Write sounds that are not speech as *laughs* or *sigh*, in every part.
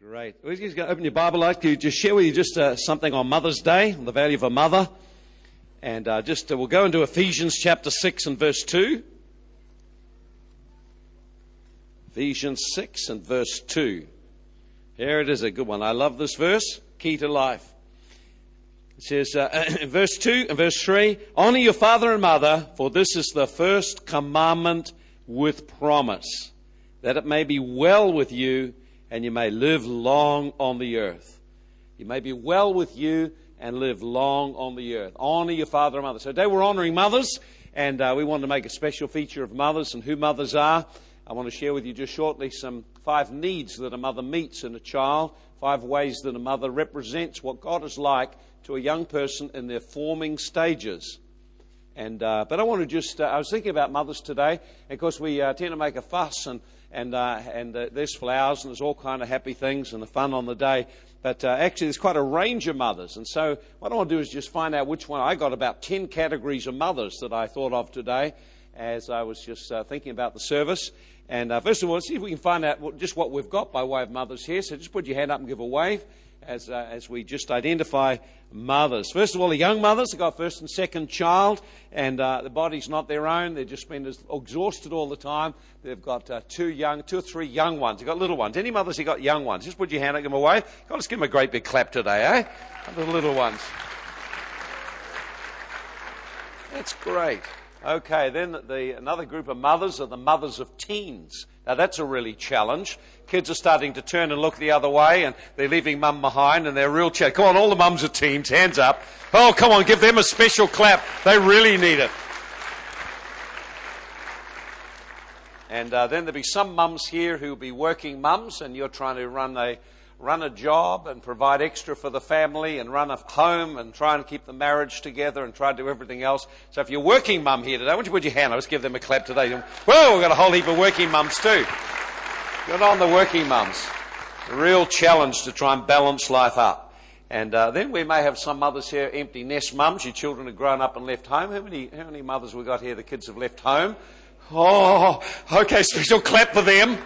Great. We're just going to open your Bible. I'd like just share with you just uh, something on Mother's Day, on the value of a mother. And uh, just uh, we'll go into Ephesians chapter 6 and verse 2. Ephesians 6 and verse 2. Here it is, a good one. I love this verse. Key to life. It says, uh, *clears throat* in verse 2 and verse 3 Honor your father and mother, for this is the first commandment with promise, that it may be well with you and you may live long on the earth. You may be well with you and live long on the earth. Honor your father and mother. So today we're honoring mothers, and uh, we want to make a special feature of mothers and who mothers are. I want to share with you just shortly some five needs that a mother meets in a child, five ways that a mother represents what God is like to a young person in their forming stages. And, uh, but I want to just, uh, I was thinking about mothers today. And of course, we uh, tend to make a fuss and and, uh, and uh, there's flowers and there's all kind of happy things and the fun on the day. But uh, actually, there's quite a range of mothers. And so, what I want to do is just find out which one. I got about 10 categories of mothers that I thought of today as I was just uh, thinking about the service. And uh, first of all, let's see if we can find out just what we've got by way of mothers here. So just put your hand up and give a wave as, uh, as we just identify mothers. First of all, the young mothers have got first and second child, and uh, the body's not their own. They've just been exhausted all the time. They've got uh, two young, two or three young ones. They've got little ones. Any mothers who got young ones? Just put your hand give them away. God, let's give them a great big clap today, eh? The little ones. That's great. Okay, then the, another group of mothers are the mothers of teens. Now that's a really challenge. Kids are starting to turn and look the other way and they're leaving mum behind and they're real chat. Come on, all the mums are teams, hands up. Oh, come on, give them a special clap. They really need it. And uh, then there'll be some mums here who'll be working mums and you're trying to run a, run a job and provide extra for the family and run a home and try and keep the marriage together and try to do everything else. So if you're working mum here today, why don't you put your hand up? Let's give them a clap today. Well, we've got a whole heap of working mums too. Good on the working mums. A real challenge to try and balance life up. And uh, then we may have some mothers here, empty nest mums. Your children have grown up and left home. How many, how many mothers we got here? The kids have left home. Oh, okay, special clap for them.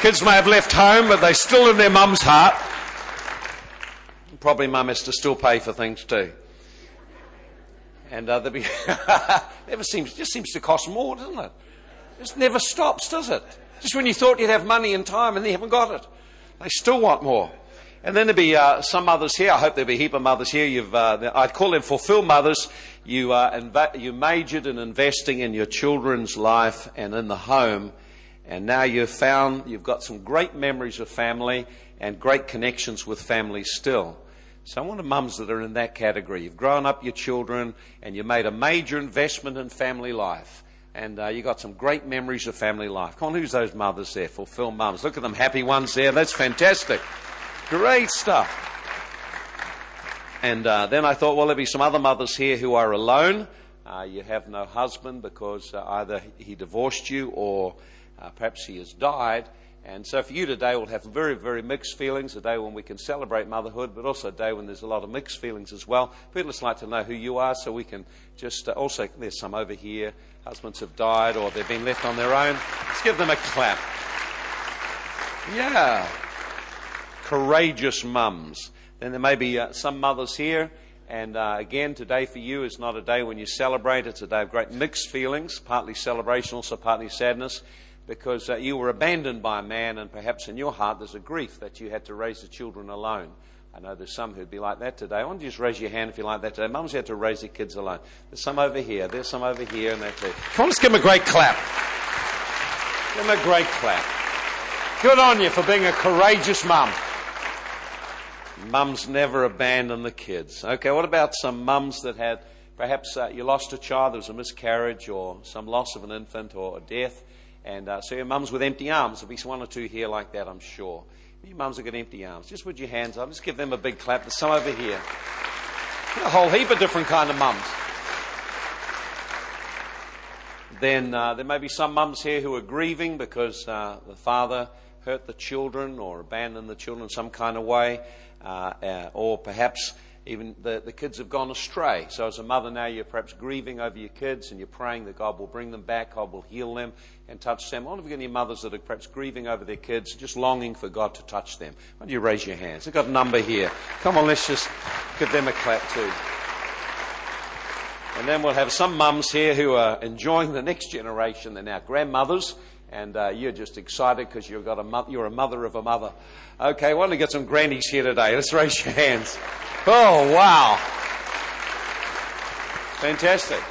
Kids may have left home, but they're still in their mum's heart. Probably mum has to still pay for things too. And uh, be *laughs* never seems just seems to cost more, doesn't it? It just never stops, does it? Just when you thought you'd have money and time and you haven't got it. They still want more. And then there'll be uh, some mothers here. I hope there'll be a heap of mothers here. You've, uh, I'd call them fulfilled mothers. You, uh, inv- you majored in investing in your children's life and in the home. And now you've found you've got some great memories of family and great connections with family still. So I want the mums that are in that category. You've grown up your children and you made a major investment in family life and uh, you got some great memories of family life. Come on, who's those mothers there? Fulfill mums. Look at them, happy ones there. That's fantastic. Great stuff. And uh, then I thought, well, there'll be some other mothers here who are alone. Uh, you have no husband because uh, either he divorced you or uh, perhaps he has died. And so for you today, we'll have very, very mixed feelings, a day when we can celebrate motherhood, but also a day when there's a lot of mixed feelings as well. We'd just like to know who you are so we can just, uh, also, there's some over here, husbands have died or they've been left on their own. Let's give them a clap. Yeah. Courageous mums. Then there may be uh, some mothers here. And uh, again, today for you is not a day when you celebrate. It's a day of great mixed feelings, partly celebration, also partly sadness because uh, you were abandoned by a man, and perhaps in your heart there's a grief that you had to raise the children alone. I know there's some who'd be like that today. I want you to just raise your hand if you're like that today. Mums had to raise their kids alone. There's some over here. There's some over here, and that's it. Come on, let's give them a great clap. Give them a great clap. Good on you for being a courageous mum. Mums never abandon the kids. Okay, what about some mums that had perhaps uh, you lost a child, there was a miscarriage, or some loss of an infant, or a death? And uh, so your mums with empty arms. There'll be one or two here like that, I'm sure. Your mums have got empty arms. Just put your hands up. Just give them a big clap. There's some over here. A whole heap of different kind of mums. Then uh, there may be some mums here who are grieving because uh, the father hurt the children or abandoned the children in some kind of way. Uh, uh or perhaps even the, the kids have gone astray. So as a mother now, you're perhaps grieving over your kids and you're praying that God will bring them back, God will heal them and touch them. I wonder if any mothers that are perhaps grieving over their kids, just longing for God to touch them. Why don't you raise your hands? I've got a number here. Come on, let's just give them a clap too. And then we'll have some mums here who are enjoying the next generation. They're now grandmothers and uh, you're just excited because you've got a mo- you're a mother of a mother. Okay, why don't we get some grannies here today? Let's raise your hands. Oh, wow. Fantastic.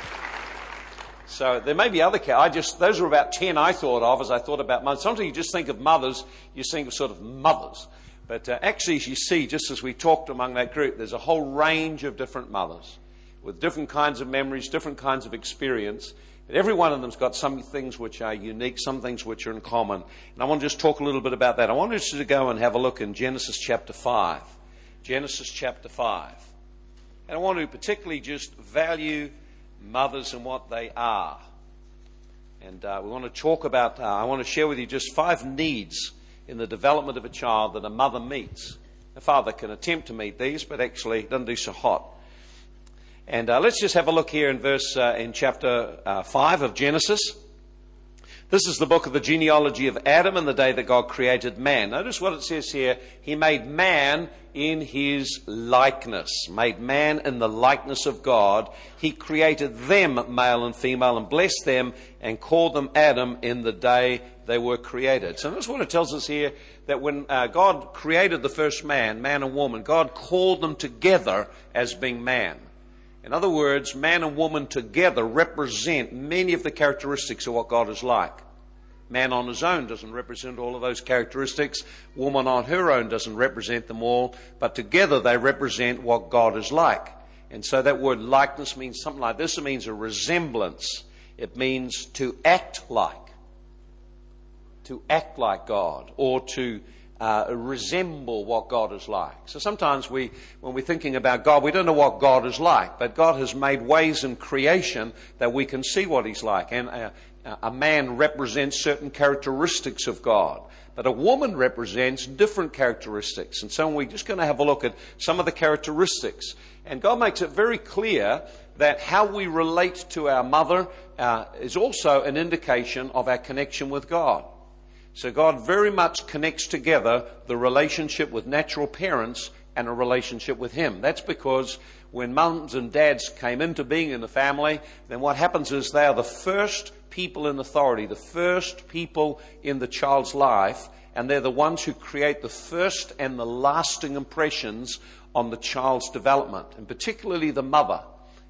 So there may be other ca- I just those are about ten I thought of as I thought about mothers. Sometimes you just think of mothers, you think of sort of mothers. But uh, actually, as you see, just as we talked among that group, there's a whole range of different mothers with different kinds of memories, different kinds of experience. But every one of them's got some things which are unique, some things which are in common. And I want to just talk a little bit about that. I want us to go and have a look in Genesis chapter 5. Genesis chapter 5. And I want to particularly just value mothers and what they are. And uh, we want to talk about, uh, I want to share with you just five needs in the development of a child that a mother meets. A father can attempt to meet these, but actually doesn't do so hot. And uh, let's just have a look here in verse uh, in chapter uh, five of Genesis. This is the book of the genealogy of Adam and the day that God created man. Notice what it says here. He made man in his likeness. Made man in the likeness of God. He created them, male and female, and blessed them and called them Adam in the day they were created. So notice what it tells us here that when uh, God created the first man, man and woman, God called them together as being man. In other words, man and woman together represent many of the characteristics of what God is like. Man on his own doesn't represent all of those characteristics. Woman on her own doesn't represent them all. But together they represent what God is like. And so that word likeness means something like this. It means a resemblance. It means to act like. To act like God. Or to uh, resemble what God is like. So sometimes we, when we're thinking about God, we don't know what God is like, but God has made ways in creation that we can see what He's like. And a, a man represents certain characteristics of God, but a woman represents different characteristics. And so we're just going to have a look at some of the characteristics. And God makes it very clear that how we relate to our mother uh, is also an indication of our connection with God. So God very much connects together the relationship with natural parents and a relationship with Him. That's because when mums and dads came into being in the family, then what happens is they are the first people in authority, the first people in the child's life, and they're the ones who create the first and the lasting impressions on the child's development, and particularly the mother.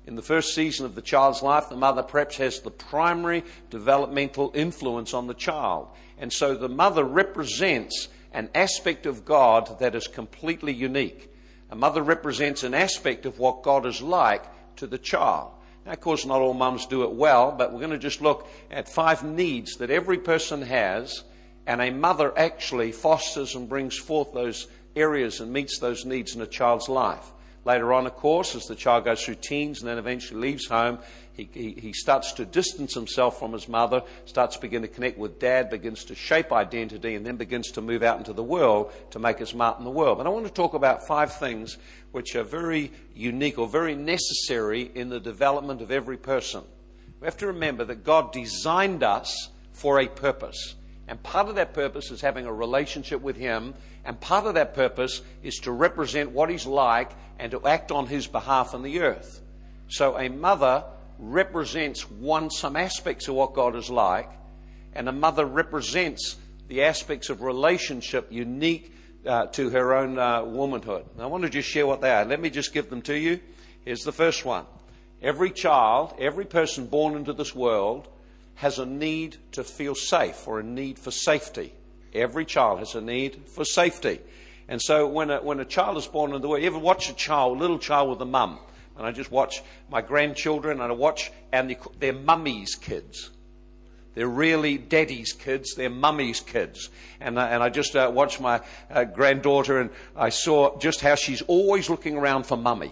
In the first season of the child's life, the mother perhaps has the primary developmental influence on the child. And so the mother represents an aspect of God that is completely unique. A mother represents an aspect of what God is like to the child. Now, of course, not all mums do it well, but we're going to just look at five needs that every person has, and a mother actually fosters and brings forth those areas and meets those needs in a child's life. Later on, of course, as the child goes through teens and then eventually leaves home, he, he, he, starts to distance himself from his mother, starts to begin to connect with dad, begins to shape identity, and then begins to move out into the world to make his mark in the world. But I want to talk about five things which are very unique or very necessary in the development of every person. We have to remember that God designed us for a purpose. And part of that purpose is having a relationship with Him. And part of that purpose is to represent what He's like and to act on His behalf on the earth. So a mother represents one, some aspects of what God is like, and a mother represents the aspects of relationship unique uh, to her own uh, womanhood. I want to just share what they are. Let me just give them to you. Here's the first one. Every child, every person born into this world has a need to feel safe or a need for safety. Every child has a need for safety. And so when a, when a child is born into the world, you ever watch a child, a little child with a mum? And I just watch my grandchildren and I watch, and they're mummy's kids. They're really daddy's kids. They're mummy's kids. And, and I just uh, watched my uh, granddaughter and I saw just how she's always looking around for mummy.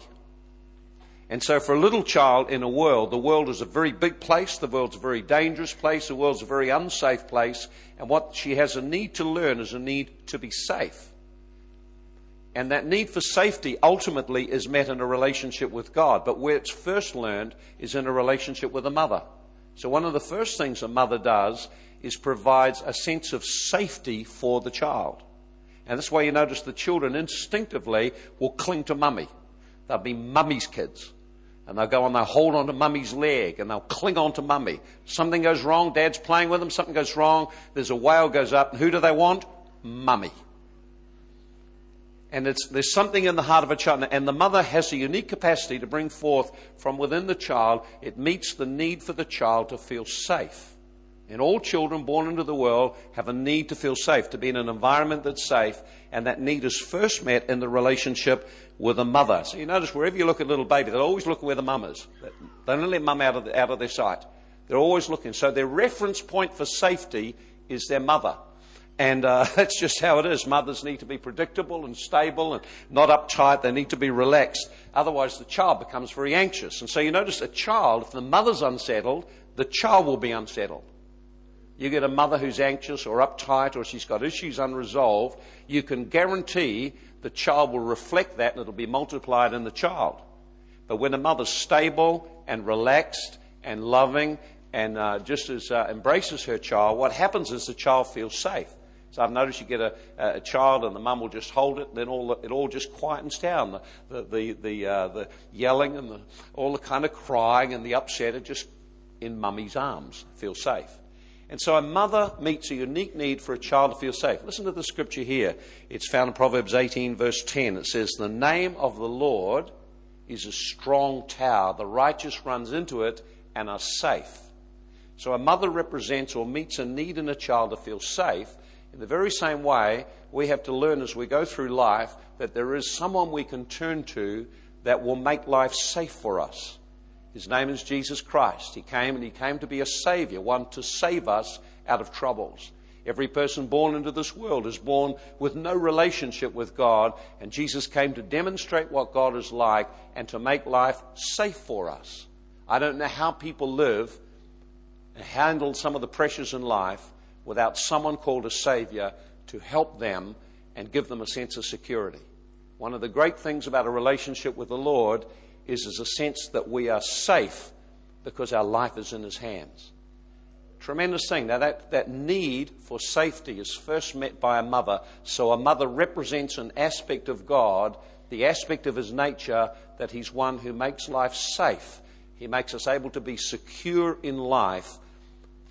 And so for a little child in a world, the world is a very big place, the world's a very dangerous place, the world's a very unsafe place, and what she has a need to learn is a need to be safe. And that need for safety ultimately is met in a relationship with God. But where it's first learned is in a relationship with a mother. So one of the first things a mother does is provides a sense of safety for the child. And that's why you notice the children instinctively will cling to mummy. They'll be mummy's kids. And they'll go and they'll hold on to mummy's leg and they'll cling on to mummy. Something goes wrong, dad's playing with them, something goes wrong, there's a wail goes up, and who do they want? Mummy. And there's something in the heart of a child, and the mother has a unique capacity to bring forth from within the child. It meets the need for the child to feel safe. And all children born into the world have a need to feel safe, to be in an environment that's safe, and that need is first met in the relationship with a mother. So you notice wherever you look at a little baby, they're always looking where the mum is. They don't let mum out of, out of their sight. They're always looking. So their reference point for safety is their mother. And uh, *laughs* that's just how it is. Mothers need to be predictable and stable and not uptight. They need to be relaxed. Otherwise, the child becomes very anxious. And so you notice a child, if the mother's unsettled, the child will be unsettled. You get a mother who's anxious or uptight or she's got issues unresolved, you can guarantee the child will reflect that and it'll be multiplied in the child. But when a mother's stable and relaxed and loving and uh, just as uh, embraces her child, what happens is the child feels safe. So I've noticed you get a, a child and the mum will just hold it, and then all the, it all just quietens down. The the the, uh, the yelling and the, all the kind of crying and the upset are just in mummy's arms, feel safe. And so a mother meets a unique need for a child to feel safe. Listen to the scripture here. It's found in Proverbs 18, verse 10. It says, The name of the Lord is a strong tower. The righteous runs into it and are safe. So a mother represents or meets a need in a child to feel safe. In the very same way, we have to learn as we go through life that there is someone we can turn to that will make life safe for us. His name is Jesus Christ. He came and he came to be a savior, one to save us out of troubles. Every person born into this world is born with no relationship with God, and Jesus came to demonstrate what God is like and to make life safe for us. I don't know how people live and handle some of the pressures in life without someone called a Savior to help them and give them a sense of security. One of the great things about a relationship with the Lord is, is a sense that we are safe because our life is in His hands. Tremendous thing. Now, that, that need for safety is first met by a mother. So, a mother represents an aspect of God, the aspect of His nature, that He's one who makes life safe. He makes us able to be secure in life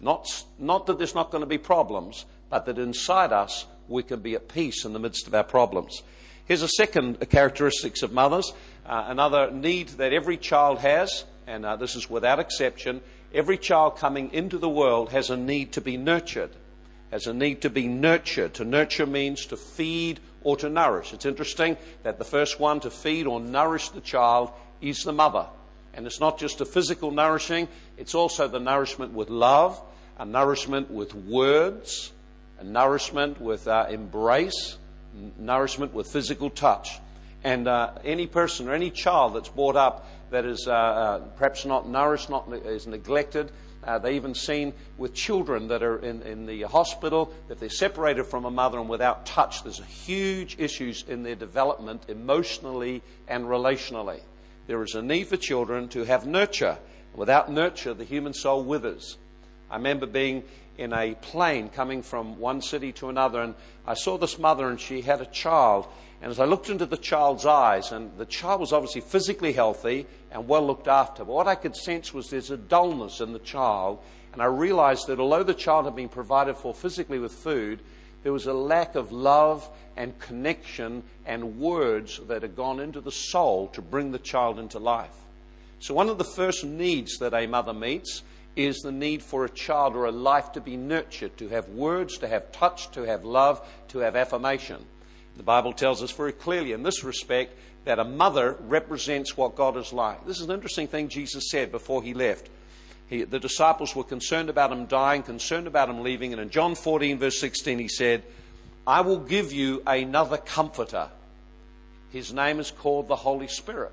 not, not that there's not going to be problems, but that inside us we can be at peace in the midst of our problems. Here's a second characteristic of mothers, uh, another need that every child has, and uh, this is without exception. Every child coming into the world has a need to be nurtured, has a need to be nurtured. To nurture means to feed or to nourish. It's interesting that the first one to feed or nourish the child is the mother. And it's not just a physical nourishing, it's also the nourishment with love a nourishment with words, a nourishment with uh, embrace, nourishment with physical touch. And uh, any person or any child that's brought up that is uh, uh perhaps not nourished, not is neglected, uh, they even seen with children that are in, in the hospital, that they're separated from a mother and without touch, there's huge issues in their development emotionally and relationally. There is a need for children to have nurture. Without nurture, the human soul withers. I remember being in a plane coming from one city to another, and I saw this mother, and she had a child. And as I looked into the child's eyes, and the child was obviously physically healthy and well looked after, but what I could sense was there's a dullness in the child. And I realized that although the child had been provided for physically with food, there was a lack of love and connection and words that had gone into the soul to bring the child into life. So, one of the first needs that a mother meets is the need for a child or a life to be nurtured, to have words, to have touch, to have love, to have affirmation. The Bible tells us very clearly in this respect that a mother represents what God is like. This is an interesting thing Jesus said before he left. He, the disciples were concerned about him dying, concerned about him leaving, and in John 14, verse 16, he said, I will give you another comforter. His name is called the Holy Spirit.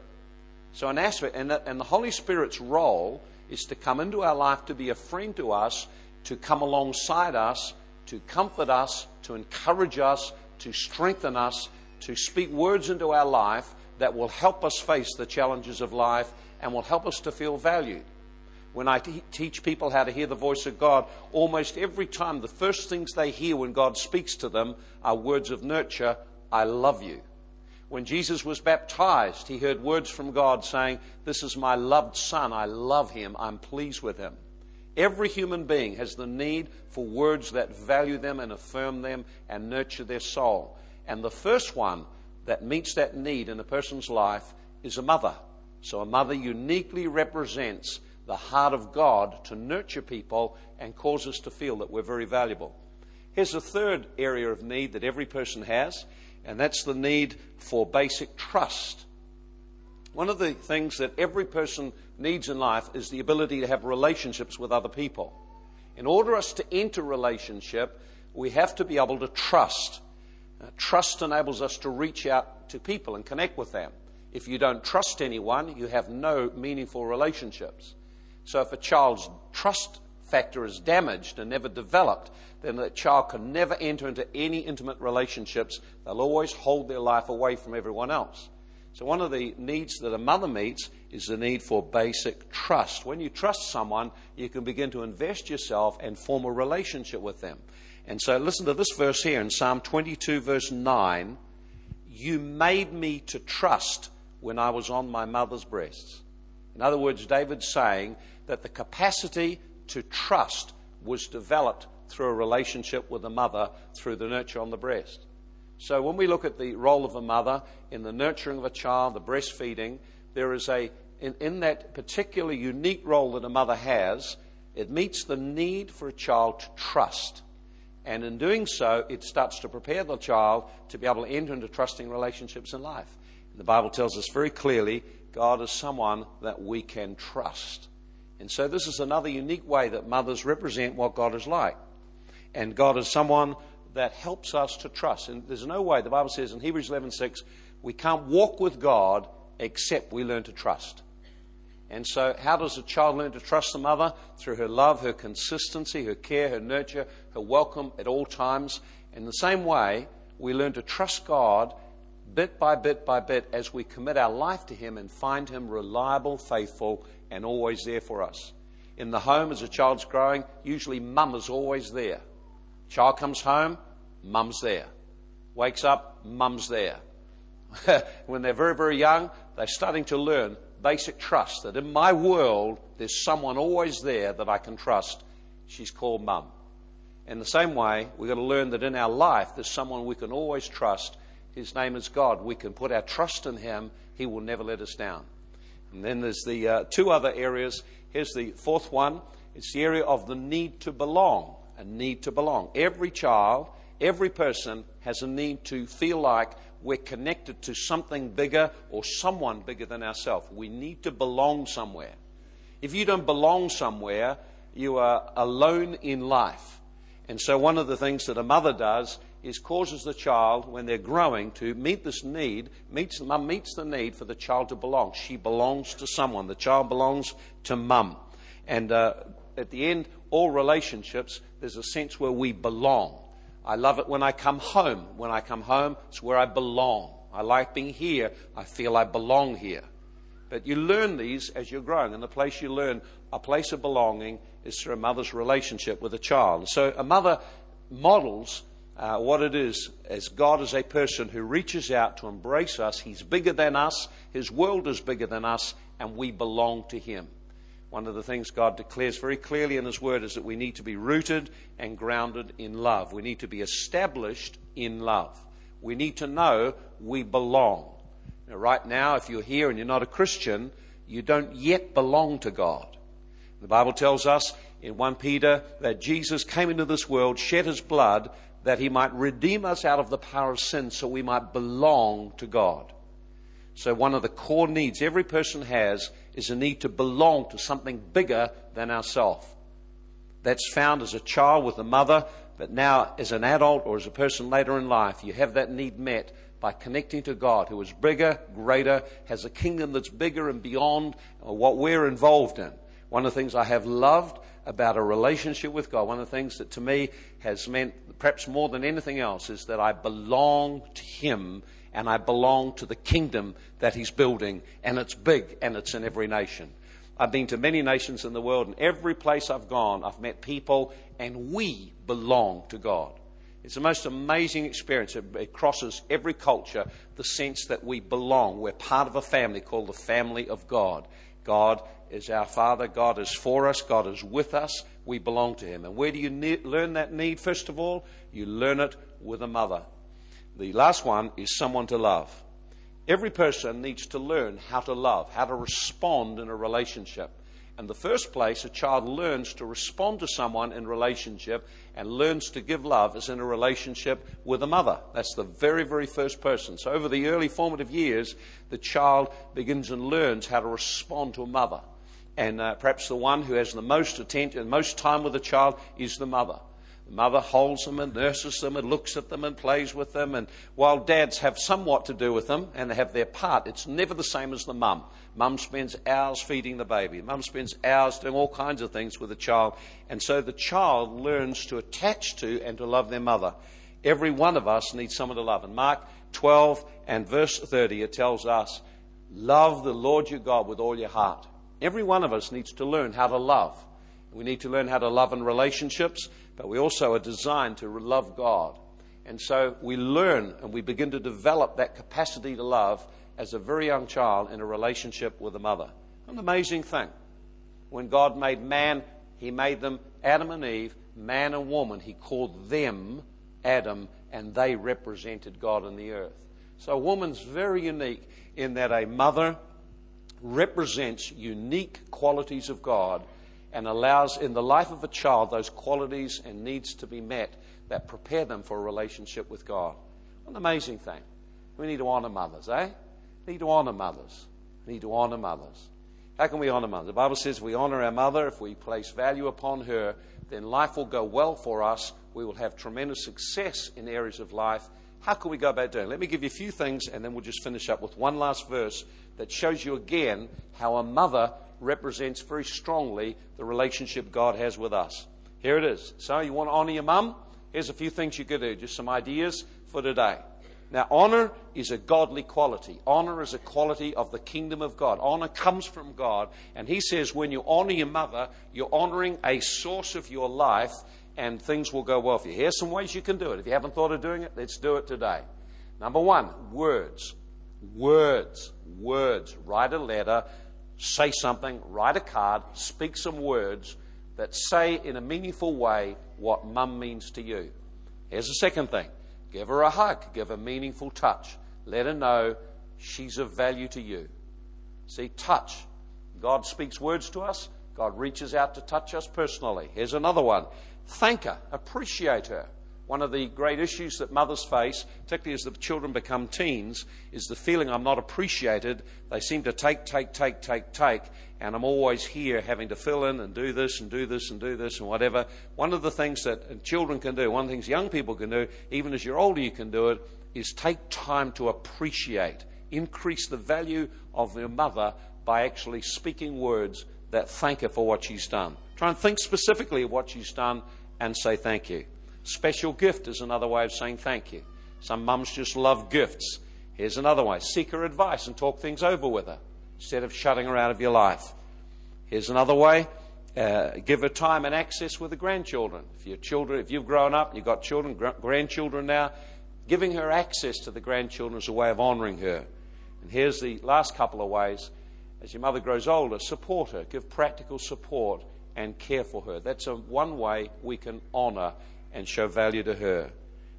So, an aspect, and the, and the Holy Spirit's role is to come into our life to be a friend to us, to come alongside us, to comfort us, to encourage us, to strengthen us, to speak words into our life that will help us face the challenges of life and will help us to feel valued. When I te- teach people how to hear the voice of God, almost every time the first things they hear when God speaks to them are words of nurture I love you. When Jesus was baptized, he heard words from God saying, This is my loved Son. I love him. I'm pleased with him. Every human being has the need for words that value them and affirm them and nurture their soul. And the first one that meets that need in a person's life is a mother. So a mother uniquely represents the heart of God to nurture people and cause us to feel that we're very valuable. Here's a third area of need that every person has, and that's the need for basic trust. One of the things that every person needs in life is the ability to have relationships with other people. In order for us to enter relationship, we have to be able to trust. Uh, trust enables us to reach out to people and connect with them. If you don't trust anyone, you have no meaningful relationships. So if a child's trust factor is damaged and never developed, then that child can never enter into any intimate relationships. They'll always hold their life away from everyone else. So, one of the needs that a mother meets is the need for basic trust. When you trust someone, you can begin to invest yourself and form a relationship with them. And so, listen to this verse here in Psalm 22, verse 9 You made me to trust when I was on my mother's breasts. In other words, David's saying that the capacity to trust was developed through a relationship with a mother through the nurture on the breast. So when we look at the role of a mother in the nurturing of a child, the breastfeeding, there is a, in, in that particular unique role that a mother has, it meets the need for a child to trust. And in doing so, it starts to prepare the child to be able to enter into trusting relationships in life. The Bible tells us very clearly God is someone that we can trust. And so this is another unique way that mothers represent what God is like. And God is someone that helps us to trust. And there's no way, the Bible says in Hebrews 11:6, we can't walk with God except we learn to trust. And so, how does a child learn to trust the mother? Through her love, her consistency, her care, her nurture, her welcome at all times. In the same way, we learn to trust God bit by bit by bit as we commit our life to Him and find Him reliable, faithful, and always there for us. In the home, as a child's growing, usually mum is always there. Child comes home, mum's there. Wakes up, mum's there. *laughs* when they're very, very young, they're starting to learn basic trust that in my world, there's someone always there that I can trust. She's called mum. In the same way, we've got to learn that in our life, there's someone we can always trust. His name is God. We can put our trust in Him. He will never let us down. And then there's the uh, two other areas. Here's the fourth one it's the area of the need to belong. A need to belong. Every child, every person has a need to feel like we're connected to something bigger or someone bigger than ourselves. We need to belong somewhere. If you don't belong somewhere, you are alone in life. And so, one of the things that a mother does is causes the child, when they're growing, to meet this need, meets, mum meets the need for the child to belong. She belongs to someone. The child belongs to mum. And uh, at the end, all relationships, there's a sense where we belong. I love it when I come home. When I come home, it's where I belong. I like being here. I feel I belong here. But you learn these as you're growing. And the place you learn a place of belonging is through a mother's relationship with a child. So a mother models uh, what it is as God is a person who reaches out to embrace us. He's bigger than us, His world is bigger than us, and we belong to Him. One of the things God declares very clearly in His Word is that we need to be rooted and grounded in love. We need to be established in love. We need to know we belong. Now, right now, if you're here and you're not a Christian, you don't yet belong to God. The Bible tells us in 1 Peter that Jesus came into this world, shed his blood that he might redeem us out of the power of sin so we might belong to God. So, one of the core needs every person has is a need to belong to something bigger than ourselves. That's found as a child with a mother, but now as an adult or as a person later in life, you have that need met by connecting to God, who is bigger, greater, has a kingdom that's bigger and beyond what we're involved in. One of the things I have loved about a relationship with God, one of the things that to me has meant perhaps more than anything else is that I belong to Him and I belong to the kingdom that He's building, and it's big and it's in every nation. I've been to many nations in the world, and every place I've gone, I've met people, and we belong to God. It's the most amazing experience. It, it, crosses every culture, the sense that we belong. We're part of a family called the family of God. God is our Father. God is for us. God is with us. We belong to Him. And where do you ne- learn that need, first of all? You learn it with a mother. The last one is someone to love. Every person needs to learn how to love, how to respond in a relationship. And the first place a child learns to respond to someone in relationship and learns to give love is in a relationship with a mother. That's the very, very first person. So over the early formative years, the child begins and learns how to respond to a mother. And uh, perhaps the one who has the most attention, most time with the child is the mother. The mother holds them and nurses them and looks at them and plays with them. And while dads have somewhat to do with them and have their part, it's never the same as the mum. Mum spends hours feeding the baby. Mum spends hours doing all kinds of things with the child. And so the child learns to attach to and to love their mother. Every one of us needs someone to love. In Mark 12 and verse 30, it tells us, Love the Lord your God with all your heart. Every one of us needs to learn how to love. We need to learn how to love in relationships, but we also are designed to love God. And so we learn and we begin to develop that capacity to love as a very young child in a relationship with a mother. An amazing thing. When God made man, He made them Adam and Eve, man and woman. He called them Adam, and they represented God in the earth. So a woman's very unique in that a mother represents unique qualities of God and allows in the life of a child those qualities and needs to be met that prepare them for a relationship with God. An amazing thing. We need to honor mothers, eh? We need to honor mothers. We need to honor mothers. How can we honor mothers? The Bible says we honor our mother, if we place value upon her, then life will go well for us. We will have tremendous success in areas of life. How can we go about doing it? Let me give you a few things and then we'll just finish up with one last verse that shows you again how a mother represents very strongly the relationship God has with us. Here it is. So, you want to honor your mum? Here's a few things you could do, just some ideas for today. Now, honor is a godly quality. Honor is a quality of the kingdom of God. Honor comes from God. And He says when you honor your mother, you're honoring a source of your life and things will go well for you. Here's some ways you can do it. If you haven't thought of doing it, let's do it today. Number one, words. Words. Words. Write a letter say something, write a card, speak some words that say in a meaningful way what mum means to you. Here's the second thing give her a hug, give a meaningful touch. Let her know she's of value to you. See, touch. God speaks words to us, God reaches out to touch us personally. Here's another one thank her, appreciate her. One of the great issues that mothers face, particularly as the children become teens, is the feeling I'm not appreciated. They seem to take, take, take, take, take, and I'm always here having to fill in and do this and do this and do this and whatever. One of the things that children can do, one of the things young people can do, even as you're older, you can do it, is take time to appreciate. Increase the value of your mother by actually speaking words that thank her for what she's done. Try and think specifically of what she's done and say thank you. Special gift is another way of saying thank you. Some mums just love gifts. Here's another way seek her advice and talk things over with her instead of shutting her out of your life. Here's another way uh, give her time and access with the grandchildren. If your children, if you've grown up, you've got children, gr- grandchildren now, giving her access to the grandchildren is a way of honouring her. And here's the last couple of ways. As your mother grows older, support her, give practical support and care for her. That's a, one way we can honour and show value to her.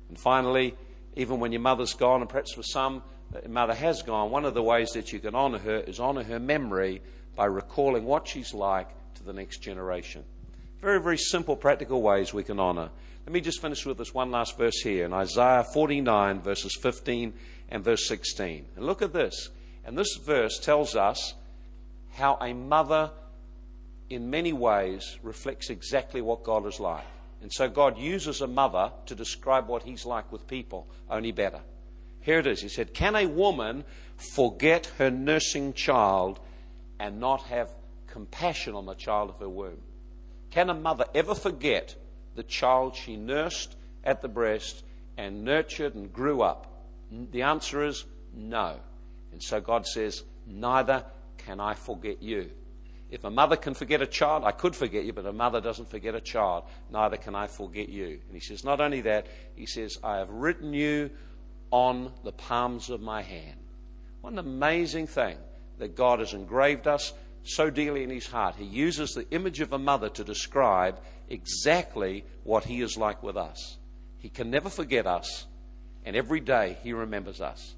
And finally, even when your mother's gone, and perhaps for some, mother has gone, one of the ways that you can honour her is honour her memory by recalling what she's like to the next generation. Very, very simple, practical ways we can honour. Let me just finish with this one last verse here in Isaiah 49, verses 15 and verse 16. And look at this. And this verse tells us how a mother, in many ways, reflects exactly what God is like. And so God uses a mother to describe what he's like with people, only better. Here it is. He said, Can a woman forget her nursing child and not have compassion on the child of her womb. Can a mother ever forget the child she nursed at the breast and nurtured and grew up? The answer is no. And so God says, Neither can I forget you. If a mother can forget a child, I could forget you, but a mother doesn't forget a child. Neither can I forget you. And he says, Not only that, he says, I have written you on the palms of my hand. What an amazing thing that God has engraved us so dearly in his heart. He uses the image of a mother to describe exactly what he is like with us. He can never forget us, and every day he remembers us.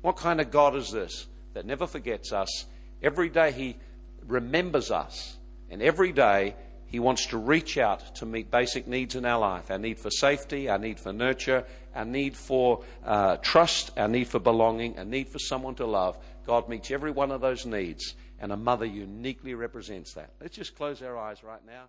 What kind of God is this that never forgets us? Every day he remembers us, and every day he wants to reach out to meet basic needs in our life our need for safety, our need for nurture, our need for uh, trust, our need for belonging, our need for someone to love. God meets every one of those needs, and a mother uniquely represents that. Let's just close our eyes right now.